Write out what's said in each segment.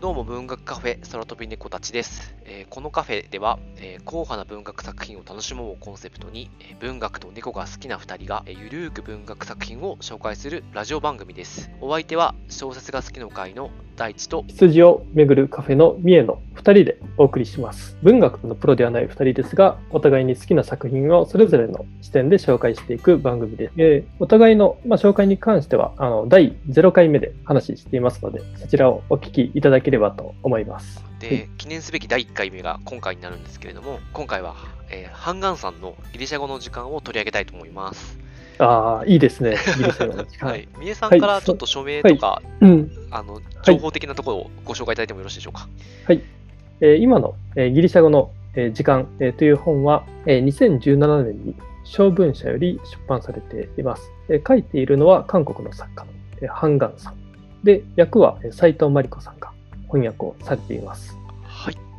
どうも文学カフェ空飛び猫たちです、えーこのカフェでは、えー硬派な文学作品を楽しもうをコンセプトに、えー文学と猫が好きな2人が、えーゆるーく文学作品を紹介するラジオ番組です。お相手は小説が好きの会の大地と羊を巡るカフェの三重の2人でお送りします。文学のプロではない2人ですが、お互いに好きな作品をそれぞれの視点で紹介していく番組です。えーお互いの、まあ、紹介に関してはあの第0回目で話していますので、そちらをお聞きいただければと思います。で、はい記念すべき第1回目が今回になるんですけれども、今回は、えーハンガンさんのギリシャ語の時間を取り上げたいと思います。ああ、いいですね。ギリシャ語の時間。はい。三重さんからちょっと署名とか、うん。あの、情報的なところをご紹介いただいてもよろしいでしょうか？えー今の、えーギリシャ語の、えー時間、えーという本は、えー2017年に小文社より出版されています。えー書いているのは韓国の作家の、えーハンガンさん。で、訳はえー斉藤真理子さんが翻訳をされています。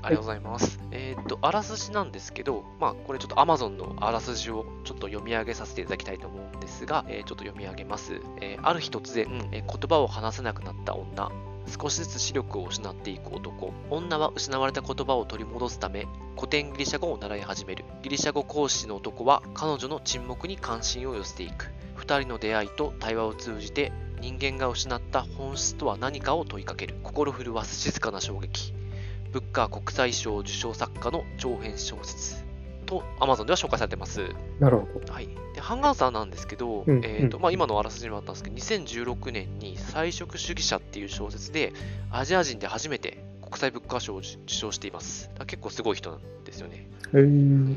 ありがとうございます。えーっと、あらすじなんですけど、まあ、これちょっと Amazon のあらすじをちょっと読み上げさせていただきたいと思うんですが、えーちょっと読み上げます。えーある日突然、え言葉を話せなくなった女、少しずつ視力を失っていく男、女は失われた言葉を取り戻すため、古典ギリシャ語を習い始める。ギリシャ語講師の男は彼女の沈黙に関心を寄せていく。二人の出会いと対話を通じて、人間が失った本質とは何かを問いかける。心震わす静かな衝撃。ブッカー国際賞受賞作家の長編小説と Amazon では紹介されてます。なるほど。はい、でハンガンさんなんですけど、うんえーとうんまあ、今のあらすじにもあったんですけど、2016年に菜食主義者っていう小説で、アジア人で初めて国際ブッカー賞を受賞しています。結構すごい人なんですよね。えー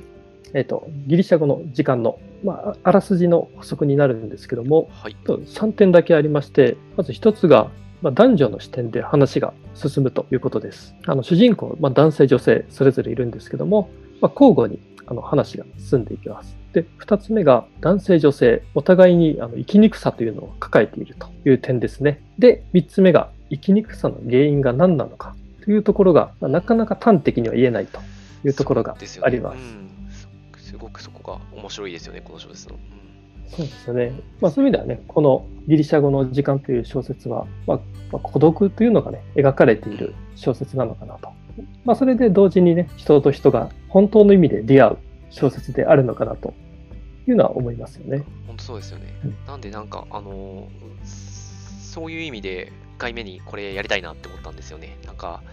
えーと、ギリシャ語の時間の、まあ、あらすじの補足になるんですけども、はい。と3点だけありまして、まず1つが、まあ、男女の視点で話が進むということです。あの主人公、まあ、男性、女性、それぞれいるんですけども、まあ、交互にあの話が進んでいきます。で、2つ目が男性、女性、お互いにあの生きにくさというのを抱えているという点ですね。で、3つ目が生きにくさの原因が何なのかというところが、まあなかなか端的には言えないというところがそうですよね。うんすごくそこが面白いですよね、この小説の。うんそうですよね。まあ、そういう意味ではね、このギリシャ語の時間という小説は、まあまあ孤独というのがね、描かれている小説なのかなと。まあ、それで同時にね、人と人が本当の意味で出会う小説であるのかなというのは思いますよね。本当そうですよね。うんなんでなんか、あのーそういう意味で、1回目にこれやりたいなって思ったんですよね。なんか、ぼ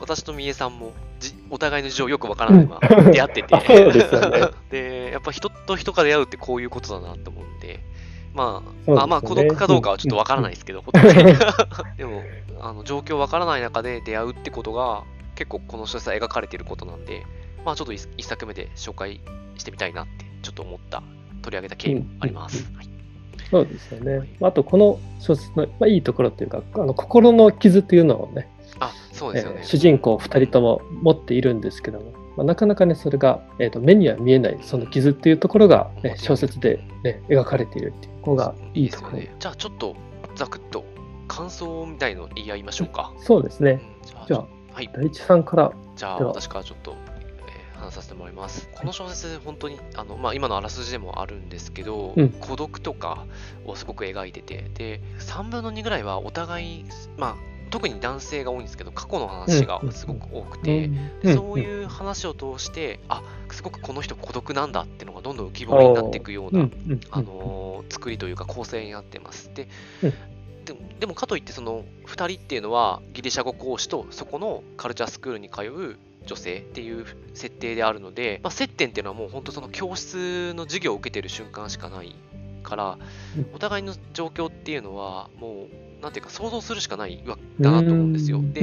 私と三重さんもじお互いの事情よくわからないまま 出会ってて、でね。で、やっぱ人と人が出会うってこういうことだなと思うんで、まあ、ね。あまあ孤独かどうかはちょっとわからないですけど、でも、あの状況わからない中で出会うってことが、結構この小説は描かれていることなんで、まあちょっと一一作目で紹介してみたいなってちょっと思った、取り上げた経緯もあります。はい。そうですよね。あと、この小説の、まあ、いいところというか、あの心の傷というのをね、あ、そうですよね。えー主人公2人とも持っているんですけども、まあ、なかなかねそれが、えーと目には見えないその傷っていうところが、ね、小説で、ね、描かれているっていうここがいいですよね。じゃあちょっとざくっと感想みたいの言い合いましょうか。そうですねうんじゃあはい。大地さんからじゃあ私からちょっと、えー話させてもらいます。この小説、本当にあの、まあ、今のあらすじでもあるんですけど、うん孤独とかをすごく描いてて、で、3分の2ぐらいはお互い、まあ、特に男性が多いんですけど、過去の話がすごく多くて、でそうういう話を通して、あすごくこの人孤独なんだっていうのがどんどん浮き彫りになっていくような、あのー作りというか構成になってます。で、うん。でもでもかといってその2人っていうのはギリシャ語講師とそこのカルチャースクールに通う女性っていう設定であるので、まあ、接点っていうのはもう本当その教室の授業を受けてる瞬間しかないからうん。お互いの状況っていうのはもうなんていうか想像するしかないわだなと思うんですよ。で、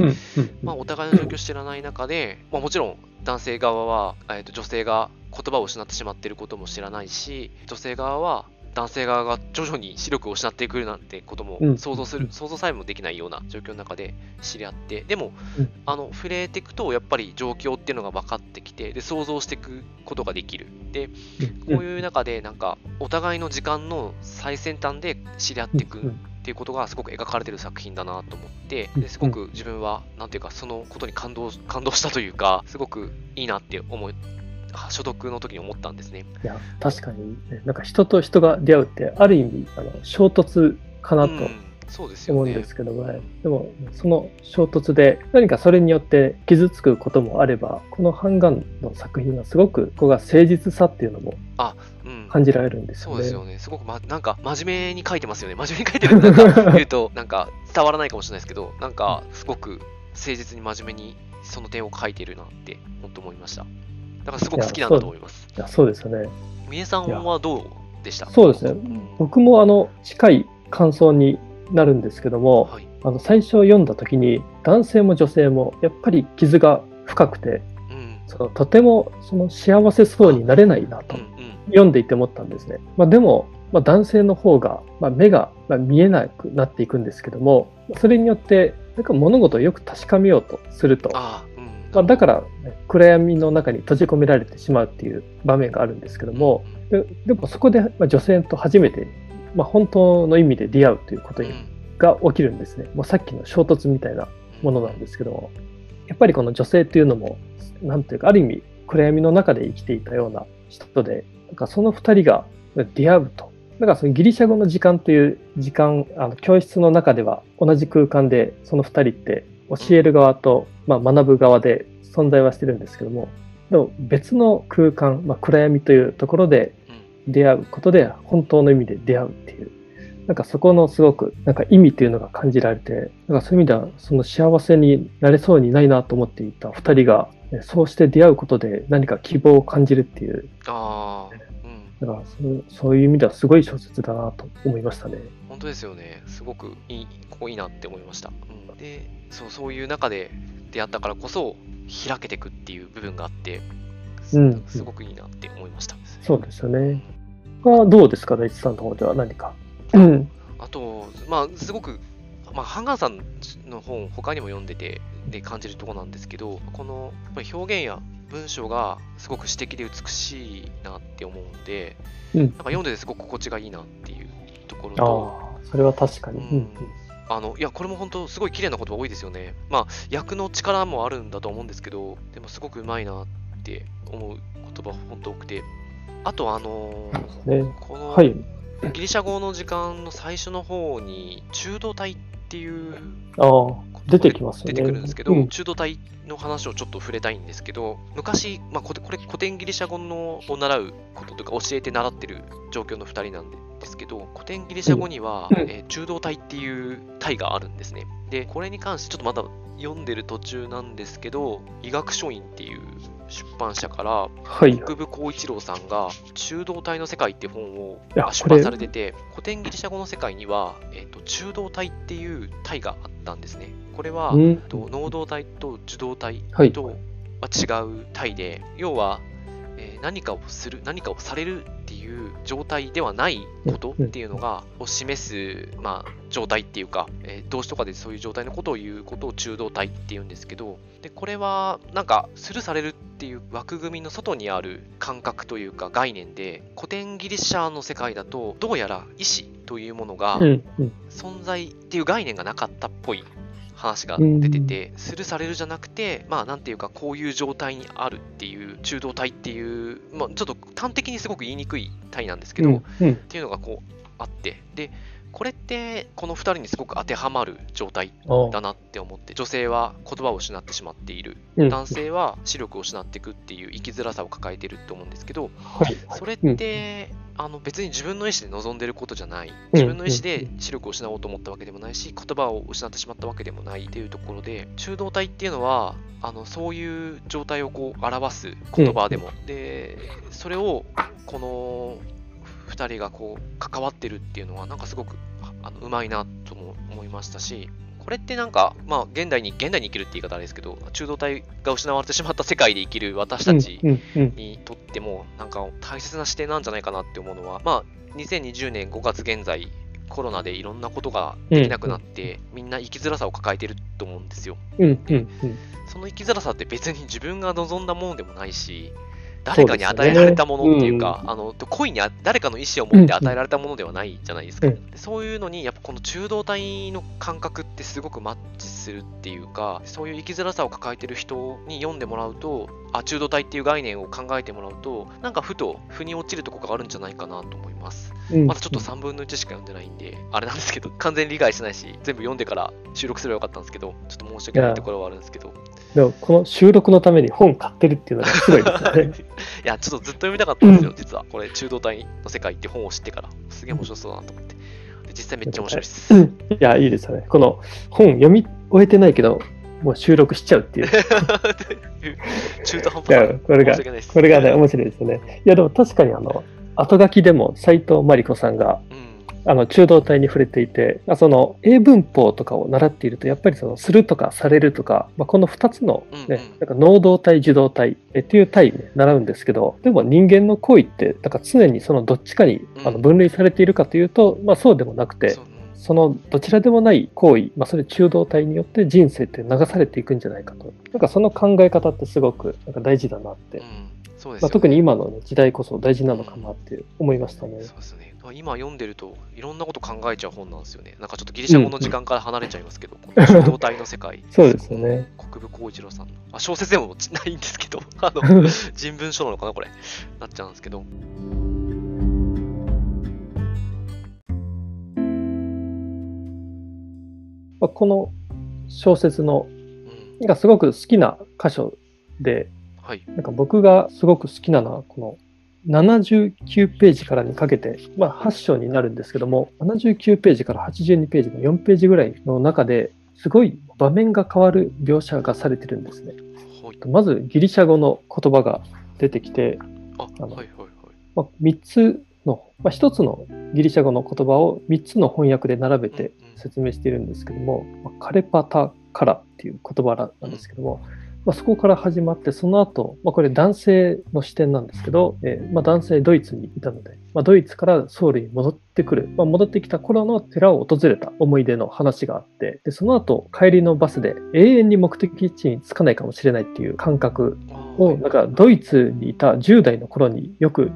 まあ、お互いの状況を知らない中で、まあ、もちろん男性側は、えー、と女性が言葉を失ってしまっていることも知らないし女性側は男性側が徐々に視力を失ってくるなんてこともうん。想像する、想像さえもできないような状況の中で知り合って。でも、うん。あの触れていくとやっぱり状況っていうのが分かってきてで想像していくことができる。でうん。こういう中でなんかお互いの時間の最先端で知り合っていくっていうことがすごく描かれてる作品だなと思ってうんですごく自分はなんていうかそのことに感動感動したというかすごくいいなって思いあ所読の時に思ったんですね。いや確かに、ね、なんか人と人が出会うってある意味あの衝突かなとうんそうですよね思うんですけどもね。でも、その衝突で何かそれによって傷つくこともあれば、このハンガンの作品はすごく、ここが誠実さっていうのもうん感じられるんですよね。そうですよね。すごく、ま、なんか、真面目に書いてますよね。真面目に書いてるってなんか言うと、なんか、伝わらないかもしれないですけど、なんか、すごく誠実に真面目にその点を書いてるなって、本当思いました。だから、すごく好きなんだと思います。いやそうですよね。みえさんはどうでした？そうですねん僕もあの近い感想になるんですけども、はい。あの最初読んだ時に男性も女性もやっぱり傷が深くてうん。そのとてもその幸せそうになれないなと。読んでいて思ったんですね。まあ、でも、まあ、男性の方が、まあ、目がまあ見えなくなっていくんですけどもそれによってなんか物事をよく確かめようとすると、あだから、ね、暗闇の中に閉じ込められてしまうっていう場面があるんですけども、ででもそこでまあ女性と初めて、まあ、本当の意味で出会うということうん、が起きるんですね。もうさっきの衝突みたいなものなんですけども、やっぱりこの女性っていうのも、なんていうか、ある意味、暗闇の中で生きていたような人で、なんかその二人が出会うと。だからそのギリシャ語の時間という時間、あの教室の中では同じ空間でその二人って教える側と、まあ、学ぶ側で存在はしてるんですけども、でも別の空間、まあ、暗闇というところでうん。出会うことで本当の意味で出会うっていう。なんかそこのすごくなんか意味っていうのが感じられてなんかそういう意味ではその幸せになれそうにないなと思っていた2人がねそうして出会うことで何か希望を感じるっていうああ、うん。だからそうそういう意味ではすごい小説だなと思いましたね。本当ですよね。すごくいい、ここいいなって思いました。うん、で、そう、そういう中で出会ったからこそ、開けていくっていう部分があって、すうんすごくいいなって思いました。そうですよね。はどうですか大地さんの方では何か。うん。あと、まあ、すごく、まあ、ハンガーさんの本、他にも読んでて、で感じるところなんですけど、このやっぱり表現や文章がすごく詩的で美しいなって思うんで、うんなんか読んでてすごく心地がいいなっていうところと、ああ、それは確かに。うんあのいやこれも本当すごい綺麗な言葉多いですよね。まあ役の力もあるんだと思うんですけど、でもすごくうまいなって思う言葉本当多くて、あとあのーね、このはい。ギリシャ語の時間の最初の方に中道体っていう出てきますよね。出てくるんですけど、うん中道体の話をちょっと触れたいんですけど、昔、まあ、これ古典ギリシャ語のを習うこととか教えて習ってる状況の2人なんですけど、古典ギリシャ語には、うんえー中道体っていう体があるんですね。で、これに関してちょっとまだ読んでる途中なんですけど、医学書院っていう出版社から、はい。国分光一郎さんが中道体の世界って本を出版されてて、古典ギリシャ語の世界には、えー、と中道体っていう体があったんですね。これは、うんと能動体と受動体はいと、まあ、違う体で、要は、えー何かをする、何かをされるっていう状態ではないことっていうのが、を示す、まあ、状態っていうか、えー動詞とかでそういう状態のことを言うことを中動体って言うんですけど、でこれはなんかするされるっていう枠組みの外にある感覚というか概念で古典ギリシャの世界だとどうやら意志というものが存在っていう概念がなかったっぽい話が出てて、するされるじゃなくて、まあなんていうかこういう状態にあるっていう中道体っていう、まあ、ちょっと端的にすごく言いにくい体なんですけど、っていうのがこうあってでこれってこの2人にすごく当てはまる状態あだなって思って女性は言葉を失ってしまっている。うん。男性は視力を失っていくっていう生きづらさを抱えてると思うんですけどはい。それっうん。てあの別に自分の意思で望んでることじゃない。自分の意思で視力を失おうと思ったわけでもないし言葉を失ってしまったわけでもないっていうところで中道体っていうのはあのそういう状態をこう表す言葉でも。でそれをこの2人がこう関わってるっていうのはなんかすごくああのうまいなとも思いましたしこれってなんか、まあ、現代に、現代に生きるって言い方あれですけど、中道体が失われてしまった世界で生きる私たちにとっても、なんか大切な視点なんじゃないかなって思うのは、まあ、2020年5月現在、コロナでいろんなことができなくなって、みんな生きづらさを抱えてると思うんですよ。その生きづらさって別に自分が望んだものでもないし、誰かに与えられたものっていうか、そうね。あの恋にあ誰かの意思を持って与えられたものではないじゃないですか。うん。でそういうのに、やっぱこの中道体の感覚ってすごくマッチすするっていうかそういう生きづらさを抱えてる人に読んでもらうとあ中度体っていう概念を考えてもらうとなんかふと腑に落ちるところがあるんじゃないかなと思います。うん。まだちょっと3分の1しか読んでないんで、あれなんですけど、完全に理解してないし、全部読んでから収録すればよかったんですけど、ちょっと申し訳ないところはあるんですけど、でもこの収録のために本買ってるっていうのがすごいですよね。いや、ちょっとずっと読みたかったんですよ、実は。これ、中道体の世界って本を知ってから、すげえ面白そうだなと思って。で実際めっちゃ面白いです。いや、いいですよね。この本読み終えてないけど、もう収録しちゃうっていう。中途半端さ。これが。これがね、面白いですよね。いや、でも確かにあの、後書きでも斉藤真理子さんが、うん。あの、中道体に触れていて、あその、英文法とかを習っていると、やっぱりその、するとかされるとか、まあ、この2つのね、うんうんなんか能動体、受動体えっていう体ね、習うんですけど、でも人間の行為って、なんか常にそのどっちかにあのうん分類されているかというと、まあそうでもなくてそ、のどちらでもない行為、まあ、それ中道体によって人生って流されていくんじゃないかと。なんかその考え方ってすごくなんか大事だなって、ま特に今の、ね、時代こそ大事なのかなって思いましたね。そうですね。今読んでると、いろんなこと考えちゃう本なんですよね。なんかちょっとギリシャ語の時間から離れちゃいますけど、この中道体の世界。そうですよね。国分光一郎さんの。あ、小説でもないんですけど、あの、人文書なのかな、これ。なっちゃうんですけど。まあ、この小説のうん。なんかすごく好きな箇所で、はい。なんか僕がすごく好きなのは、この79ページからにかけて、まあ8章になるんですけども、79ページから82ページの4ページぐらいの中ですごい場面が変わる描写がされてるんですね。はい。まずギリシャ語の言葉が出てきて、あ、あのはいはいはい。まあ、3つの、まあ、1つのギリシャ語の言葉を3つの翻訳で並べてうんうん説明しているんですけども、まあカレパタカラっていう言葉なんですけども、まあ、そこから始まって、その後、まあ、これ男性の視点なんですけど、えーまあ、男性ドイツにいたので、まあ、ドイツからソウルに戻ってくる、まあ、戻ってきた頃の寺を訪れた思い出の話があって、でその後帰りのバスで永遠に目的地に着かないかもしれないっていう感覚を、なんかドイツにいた10代の頃によく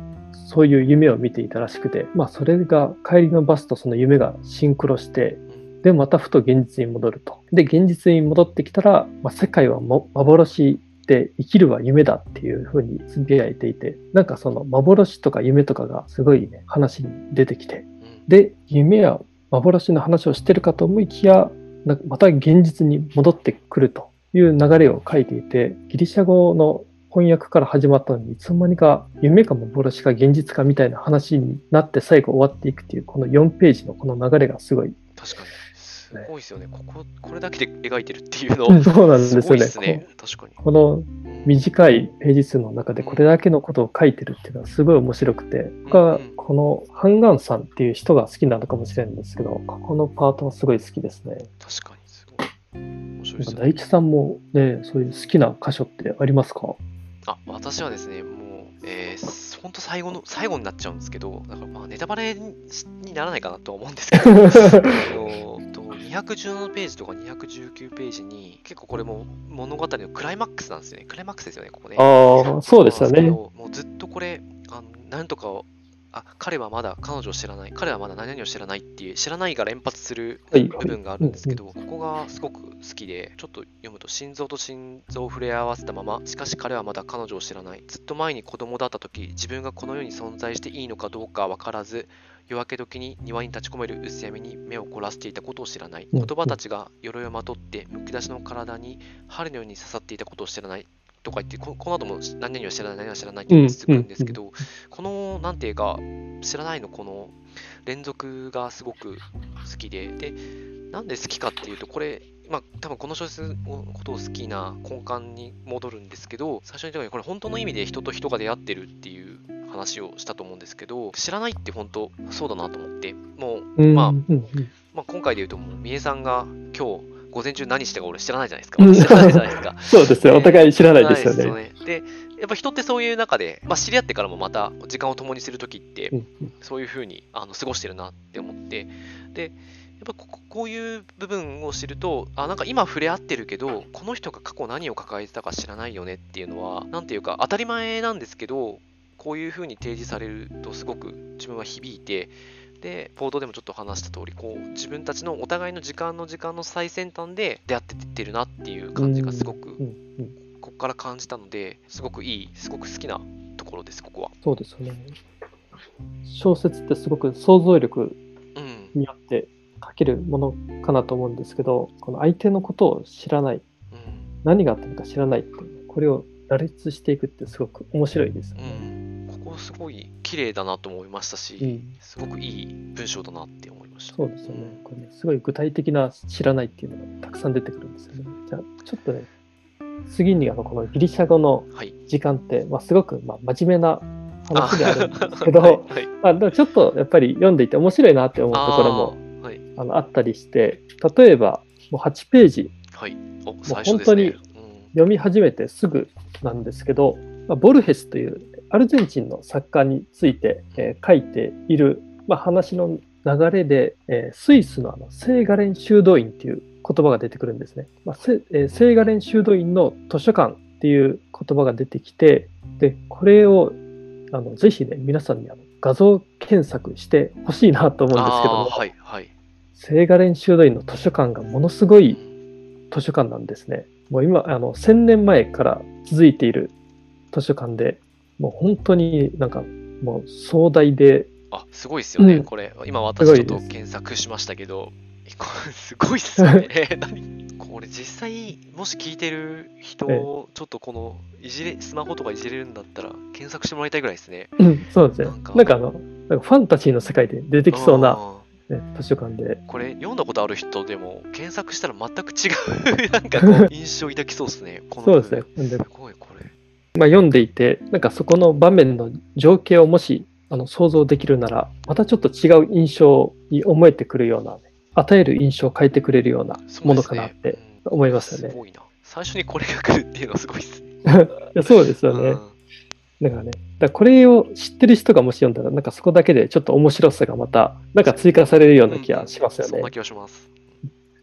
そういう夢を見ていたらしくて、まあそれが帰りのバスとその夢がシンクロして、うんで、またふと現実に戻ると。で、現実に戻ってきたら、まあ、世界はも幻で生きるは夢だっていうふうにつぶやいていて、なんかその幻とか夢とかがすごいね、話に出てきて、うんで、夢や幻の話をしてるかと思いきや、また現実に戻ってくるという流れを書いていて、ギリシャ語の翻訳から始まったのに、いつの間にか夢か幻か現実かみたいな話になって最後終わっていくっていう、この4ページのこの流れがすごい。確かに。すごいですよね。ここ、これだけで描いてるっていうの、そうなんですよね。ね。確かに。このうん短いページ数の中でこれだけのことを書いてるっていうのはすごい面白くて、僕はこのハンガンさんっていう人が好きなのかもしれないんですけど、ここのパートはすごい好きですね。確かに、すごい。面白いですね。大地さんもね、そういう好きな箇所ってありますか？あ、私はですね、もう、えー、ほんと最後の、最後になっちゃうんですけど、だからまあネタバレににならないかなとは思うんですけど、あのと217ページとか219ページに、結構これも物語のクライマックスなんですよね。クライマックスですよね、ここね。ああ、そうですよね。もうずっとこれ、あのなんとかを、あ、彼はまだ彼女を知らない、彼はまだ何々を知らないっていう、知らないが連発するはい部分があるんですけど、ここがすごく好きで、ちょっと読むと、心臓と心臓を触れ合わせたまま、しかし彼はまだ彼女を知らない。ずっと前に子供だった時、自分がこの世に存在していいのかどうかわからず、夜明け時に庭に立ち込める薄闇に目を凝らしていたことを知らない。うん言葉たちが鎧をまとって、むき出しの体に針のように刺さっていたことを知らない。とか言って、ここの後も何々は知らない、何々は知らないって続くんですけど、この、なんていうか、知らないのこの連続がすごく好きで、で、なんで好きかっていうと、これ、まあ、多分この小説のことを好きな根幹に戻るんですけど、最初に言ったように、これ本当の意味で人と人が出会ってるっていう話をしたと思うんですけど、知らないって本当そうだなと思って、もう、うんまあまあ、今回で言うと、もう、みえさんが今日、午前中何してか俺知らないじゃないですか。知らないじゃないですか。そうですね。お互い知らないですよね。はいそうねで、やっぱ人ってそういう中で、まあ、知り合ってからもまた時間を共にするときって、うんうんそういうふうにあの過ごしてるなって思って、で、やっぱこここういう部分を知ると、あ、なんか今触れ合ってるけど、この人が過去何を抱えてたか知らないよねっていうのは、なんていうか当たり前なんですけど、こういうふうに提示されるとすごく自分は響いて、で、冒頭でもちょっと話した通り、こう、自分たちのお互いの時間の時間の最先端で出会ってってるなっていう感じがすごく、うんうん、ここから感じたので、すごくいい、すごく好きなところです、ここは。そうですよね。小説ってすごく想像力うん。によって書けるものかなと思うんですけど、この相手のことを知らない、うん。何があったのか知らないってこれを羅列していくってすごく面白いですようね。ん。すごい綺麗だなと思いましたし、うんすごくいい文章だなって思いました。そうですよね。これね、すごい具体的な知らないっていうのがたくさん出てくるんですよね。じゃあ、ちょっとね、次にあのこのギリシャ語のはい。時間って、まあ、すごくまあ真面目な話であるんですけど、はいはいまあ、でもちょっとやっぱり読んでいて面白いなって思うところもあーはい。あのあったりして、例えばもう8ページはい。お、最初ですね。うん読み始めてすぐなんですけど、まあ、ボルヘスというアルゼンチンの作家について、えー書いている、まあ、話の流れで、えースイスのあの聖ガレン修道院っていう言葉が出てくるんですね。まあせえー聖ガレン修道院の図書館っていう言葉が出てきて、で、これをあのぜひね、皆さんにあの画像検索してほしいなと思うんですけども、はい。はい。聖ガレン修道院の図書館がものすごい図書館なんですね。もう今、あの、1000年前から続いている図書館で、もう本当になんか、もう壮大で、あ、すごいですよね、うんこれ。今私ちょっと検索しましたけど、すごい っすよね。何？これ実際、もし聞いてる人、ええちょっとこの、いじれ、スマホとかいじれるんだったら、検索してもらいたいぐらいですね。うん、そうですね。なんかなんかあの、なんかファンタジーの世界で出てきそうな、図書館で、ーこれ、読んだことある人でも、検索したら全く違う、なんかこう、印象抱きそうですね。このそうですね。すごい、これ。まあ、読んでいて、なんかそこの場面の情景をもしあの想像できるなら、またちょっと違う印象に思えてくるような、与える印象を変えてくれるようなものかなってうん思いますよね。すごいな。最初にこれが来るっていうのはすごいですね。いやそうですよね。うんだからね、だからこれを知ってる人がもし読んだら、なんかそこだけでちょっと面白さがまた、なんか追加されるような気がしますよねそんな。気がします。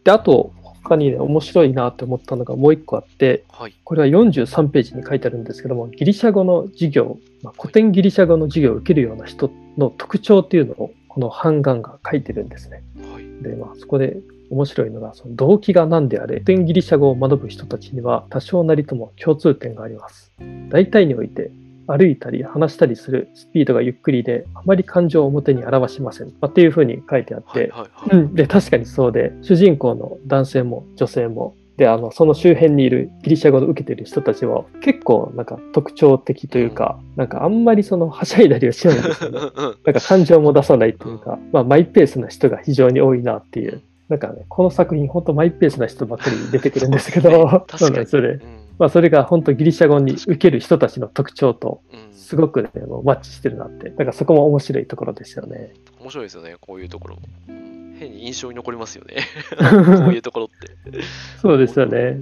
で、あと、他にね、面白いなって思ったのがもう一個あって、はい。これは43ページに書いてあるんですけども、ギリシャ語の授業、まあ、古典ギリシャ語の授業を受けるような人の特徴っていうのを、この版元が書いてるんですね。はい。で、まあ、そこで面白いのが、その動機が何であれ、古典ギリシャ語を学ぶ人たちには多少なりとも共通点があります。大体において、歩いたり話したりするスピードがゆっくりで、あまり感情を表に表しません。まあ、っていうふうに書いてあって、はい。はい。はい。うん、で確かにそうで主人公の男性も女性もであのその周辺にいるギリシャ語を受けている人たちは結構なんか特徴的というか、なんかあんまりそのはしゃいだりはしないんですよね。うんうんなんか感情も出さないというか、まあ、マイペースな人が非常に多いなっていう。なんかね、この作品、本当マイペースな人ばっかり出てくるんですけど、そうなんですよね。うんまあ、それが本当ギリシャ語に受ける人たちの特徴とうんすごくね、もうマッチしてるなって。だからそこも面白いところですよね。面白いですよね、こういうところ変に印象に残りますよね。こういうところって。そうですよね。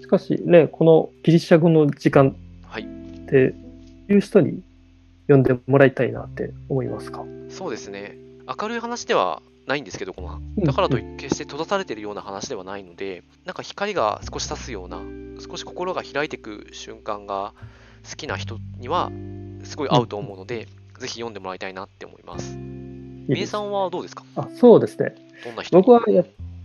しかしね、このギリシャ語の時間はい。っていう人に読んでもらいたいなって思いますか？そうですね。明るい話ではないんですけど、このだからといって決して閉ざされているような話ではないので、なんか光が少し差すような、少し心が開いていく瞬間が好きな人にはすごい合うと思うので、ぜひ読んでもらいたいなって思います。いいみえですさんはどうですか？あそうですね。どんな人？に僕はや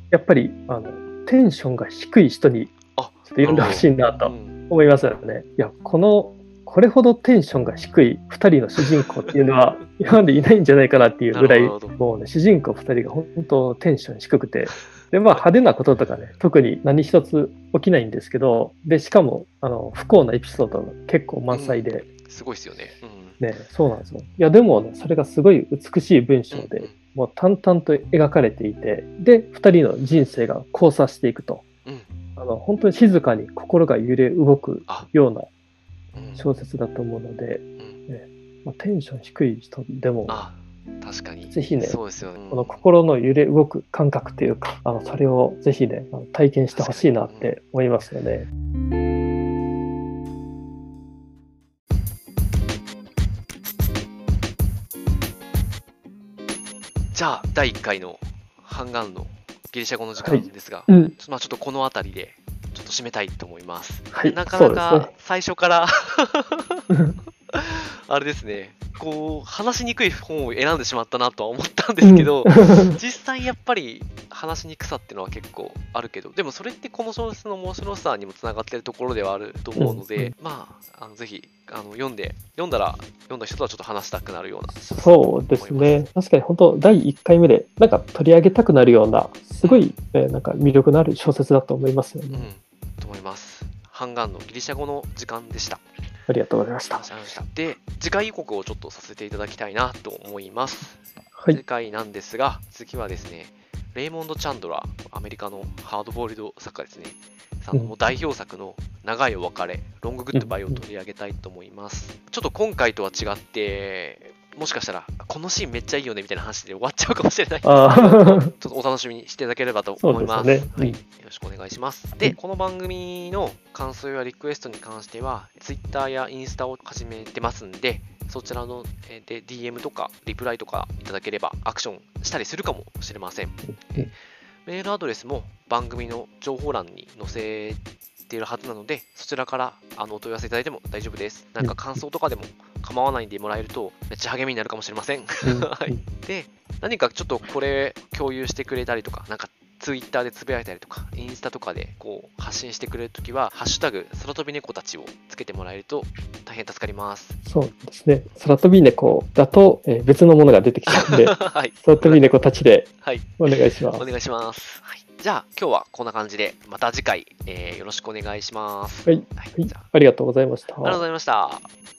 やっぱりあのテンションが低い人にあちょっと読んでほしいなとうん。思いますよね。いや、この、これほどテンションが低い2人の主人公っていうのは 今までいないんじゃないかなっていうぐらい、もうね、主人公2人が本当テンション低くて、で、まあ派手なこととかね、特に何一つ起きないんですけど、で、しかも、あの、不幸なエピソードが結構満載で、すごいですよね。うん。ね、そうなんですよ。いや、でもね、それがすごい美しい文章で、うんもう淡々と描かれていて、で、2人の人生が交差していくと。うん。あの本当に静かに心が揺れ動くあ。ようなうん小説だと思うので、うんまあ、テンション低い人でも、あ、確かに。ぜひねそうですよね。この心の揺れ動く感覚というか、あのそれをぜひね、あの体験してほしいなって思いますよね。じゃあ、第1回のハンガンのギリシャ語の時間ですが、うん、まあ、ちょっとこの辺りでちょっと締めたいと思います。はいなかなか最初から あれですね、こう、話しにくい本を選んでしまったなとは思ったんですけど、実際やっぱり話しにくさっていうのは結構あるけど、でもそれってこの小説の面白さにもつながってるところではあると思うので、まあ、あのぜひあの読んで、読んだら、読んだ人とはちょっと話したくなるような。そうですね。確かに本当、第1回目で、なんか取り上げたくなるような、すごい、えーなんか魅力のある小説だと思いますよね。うん、と思います。ハンガンのギリシャ語の時間でした。ありがとうございました。で、次回予告をちょっとさせていただきたいなと思います。はい。次回なんですが、次はですね、レイモンド・チャンドラー、アメリカのハードボイルド作家ですね。さんのうん代表作の長いお別れ、ロング・グッド・バイを取り上げたいと思います。ちょっと今回とは違って、もしかしたら、このシーンめっちゃいいよねみたいな話で終わっちゃうかもしれない。ちょっとお楽しみにしていただければと思います。すねはい、うんよろしくお願いします。で、この番組の感想やリクエストに関しては、Twitter やインスタを始めてますんで、そちらのえーで DM とかリプライとかいただければアクションしたりするかもしれませんメールアドレスも番組の情報欄に載せているはずなので、そちらからあのお問い合わせいただいても大丈夫です。なんか感想とかでも構わないんでもらえると、めっちゃ励みになるかもしれません。うん はい。で、何かちょっとこれ共有してくれたりとか、なんかツイッターでつぶやいたりとか、インスタとかでこう発信してくれるときは、ハッシュタグ、空飛び猫たちをつけてもらえると大変助かります。そうですね。空飛び猫だと、えー別のものが出てきちゃうんで、はい。空飛び猫たちではい。お願いしますお。願いします。はい。じゃあ、今日はこんな感じで、また次回、えーよろしくお願いします。はい。はい。はいじゃあ、ありがとうございました。ありがとうございました。